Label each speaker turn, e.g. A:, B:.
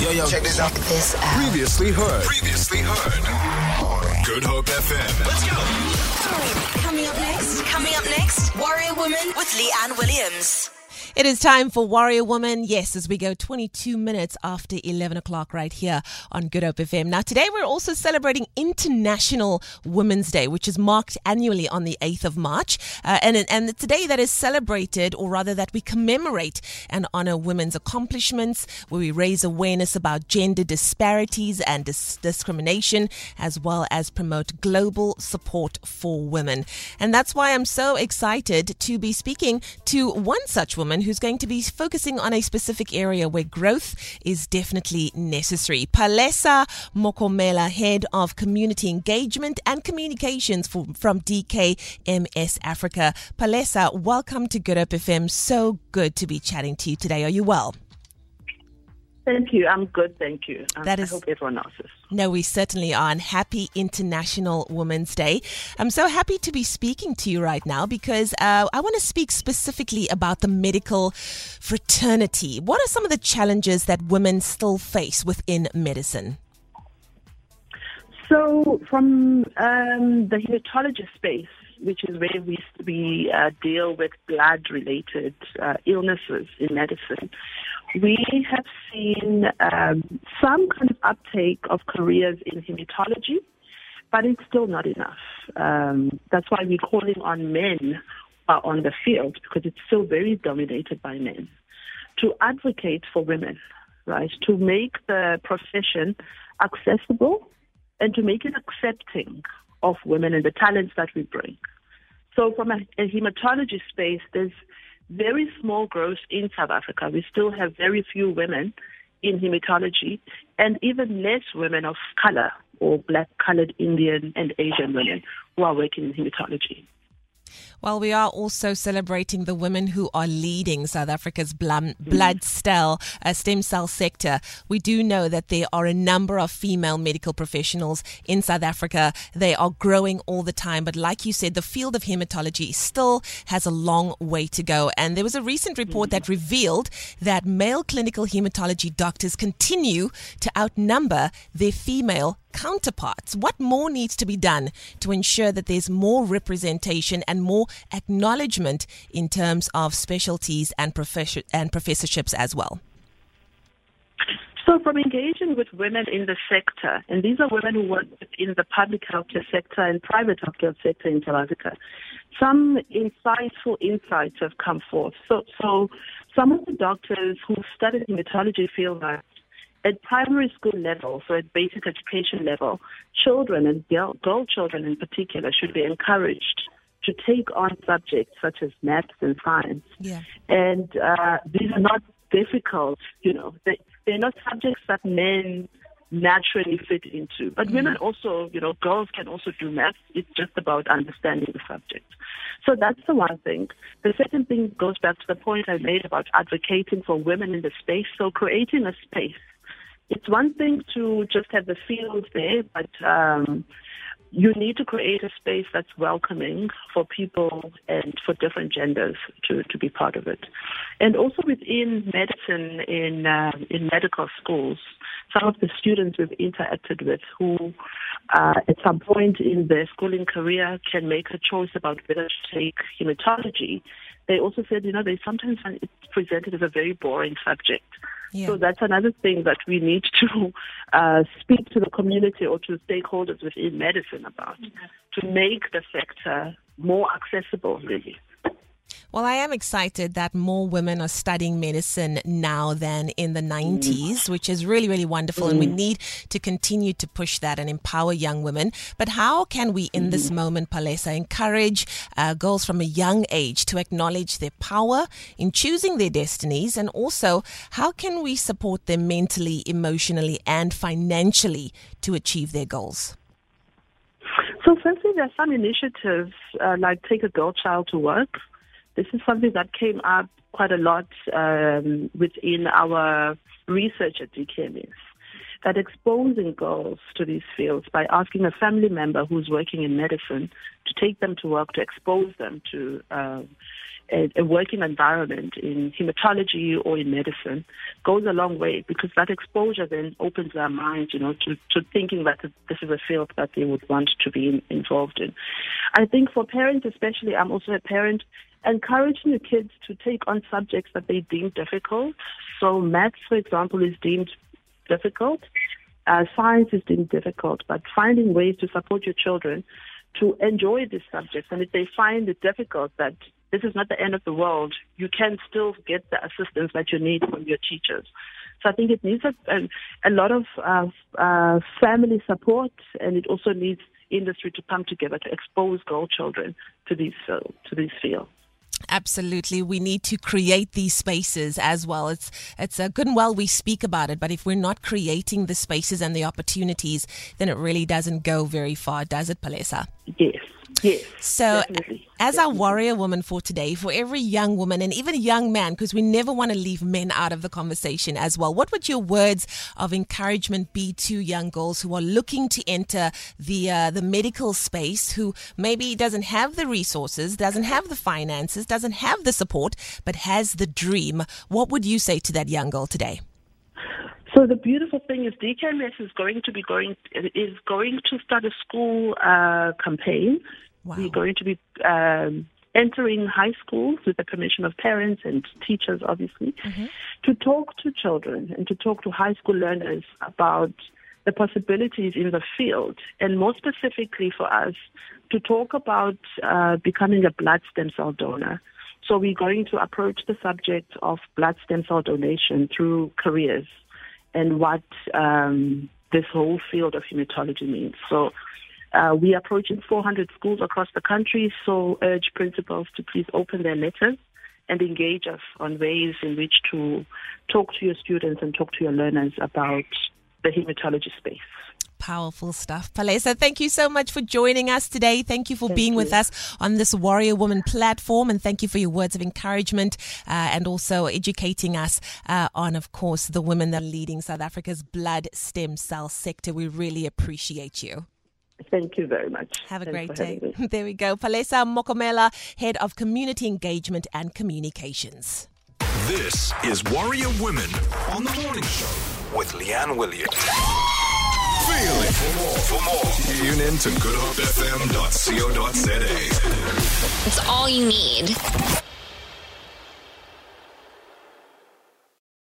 A: Yo, yo, check this out.
B: This out.
C: Previously heard. Previously heard. Good Hope FM. Let's go.
D: Coming up next, coming up next, Warrior Woman with Leigh-Anne Williams.
E: It is time for Warrior Woman. Yes, as we go 22 minutes after 11 o'clock right here on Good Hope FM. Now, today we're also celebrating International Women's Day, which is marked annually on the 8th of March. Uh, and, and it's a day that is celebrated, or rather that we commemorate and honor women's accomplishments, where we raise awareness about gender disparities and dis- discrimination, as well as promote global support for women. And that's why I'm so excited to be speaking to one such woman who's going to be focusing on a specific area where growth is definitely necessary. Palesa Mokomele, Head of Community Engagement and Communications for, from DKMS Africa. Palesa, welcome to Good Hope FM. So good to be chatting to you today. Are you well?
F: Thank you. I'm good. Thank you. Um,
E: That is-
F: I hope everyone else is.
E: No, we certainly are. And happy International Women's Day. I'm so happy to be speaking to you right now because uh, I want to speak specifically about the medical fraternity. What are some of the challenges that women still face within medicine?
F: So, from um, the hematologist space, which is where we we uh, deal with blood-related uh, illnesses in medicine, we have seen um, some kind of uptake of careers in hematology, but it's still not enough. Um, that's why we're calling on men on the field because it's still very dominated by men to advocate for women, right? To make the profession accessible and to make it accepting of women and the talents that we bring. So from a, a hematology space, there's very small growth in South Africa. We still have very few women in hematology and even less women of color or black colored Indian and Asian women who are working in hematology.
E: Well, we are also celebrating the women who are leading South Africa's blood, blood cell, uh, stem cell sector. We do know that there are a number of female medical professionals in South Africa. They are growing all the time. But like you said, the field of hematology still has a long way to go. And there was a recent report that revealed that male clinical hematology doctors continue to outnumber their female counterparts. What more needs to be done to ensure that there's more representation and more acknowledgement in terms of specialties and, professor- and professorships as well?
F: So from engaging with women in the sector, and these are women who work in the public healthcare sector and private healthcare sector in South some insightful insights have come forth. So, so some of the doctors who studied hematology feel that at primary school level, so at basic education level, children and girl, girl children in particular should be encouraged to take on subjects such as maths and science.
E: Yeah.
F: And uh, these are not difficult, you know, they, they're not subjects that men naturally fit into. But women also, you know, girls can also do maths. It's just about understanding the subject. So that's the one thing. The second thing goes back to the point I made about advocating for women in the space. So creating a space. It's one thing to just have the field there, but um, you need to create a space that's welcoming for people and for different genders to, to be part of it. And also within medicine in uh, in medical schools, some of the students we've interacted with who uh, at some point in their schooling career can make a choice about whether to take hematology. They also said, you know, they sometimes find it presented as a very boring subject.
E: Yeah.
F: So that's another thing that we need to uh, speak to the community or to stakeholders within medicine about to make the sector more accessible, really.
E: Well, I am excited that more women are studying medicine now than in the 90s, which is really, really wonderful. And we need to continue to push that and empower young women. But how can we, in this moment, Palesa, encourage uh, girls from a young age to acknowledge their power in choosing their destinies? And also, how can we support them mentally, emotionally, and financially to achieve their goals?
F: So, firstly, there are some initiatives uh, like Take a Girl Child to Work. This is something that came up quite a lot um, within our research at DKMS. that exposing girls to these fields by asking a family member who's working in medicine take them to work to expose them to uh, a, a, working environment in hematology or in medicine goes a long way because that exposure then opens their minds, you know, to, to thinking that this is a field that they would want to be in, involved in. I think for parents especially, I'm also a parent, encouraging the kids to take on subjects that they deem difficult. So maths, for example, is deemed difficult. Uh, science is deemed difficult, but finding ways to support your children to enjoy these subjects. And if they find it difficult, that this is not the end of the world, you can still get the assistance that you need from your teachers. So I think it needs a, a, a lot of uh, uh, family support, and it also needs industry to come together to expose girl children to these uh, to these fields.
E: Absolutely. We need to create these spaces as well. It's it's good and well we speak about it, but if we're not creating the spaces and the opportunities, then it really doesn't go very far, does it, Palesa?
F: Yes. Yes.
E: So,
F: definitely.
E: as our warrior woman for today, for every young woman and even young man, because we never want to leave men out of the conversation as well, what would your words of encouragement be to young girls who are looking to enter the uh, the medical space, who maybe doesn't have the resources, doesn't have the finances, doesn't have the support, but has the dream? What would you say to that young girl today?
F: So the beautiful thing is DKMS is going to be going is going to start a school uh, campaign
E: Wow.
F: We're going to be um, entering high schools with the permission of parents and teachers, obviously,
E: Mm-hmm.
F: to talk to children and to talk to high school learners about the possibilities in the field, and more specifically for us, to talk about uh, becoming a blood stem cell donor. So we're going to approach the subject of blood stem cell donation through careers and what um, this whole field of hematology means. So uh, we are approaching 400 schools across the country, so urge principals to please open their letters and engage us on ways in which to talk to your students and talk to your learners about the hematology space.
E: Powerful stuff. Palesa, thank you so much for joining us today. Thank you for
F: Thank
E: being
F: you.
E: with us on this Warrior Woman platform. And thank you for your words of encouragement uh, and also educating us uh, on, of course, the women that are leading South Africa's blood stem cell sector. We really appreciate you.
F: Thank you very much.
E: Have a
F: Thanks
E: great day. There we go. Palesa Mokomele, Head of Community Engagement and Communications.
C: This is Warrior Women on the Morning Show with Leigh-Anne Williams. Feel it for more. For more, tune in to goodhopefm.co.za.
A: It's all you need.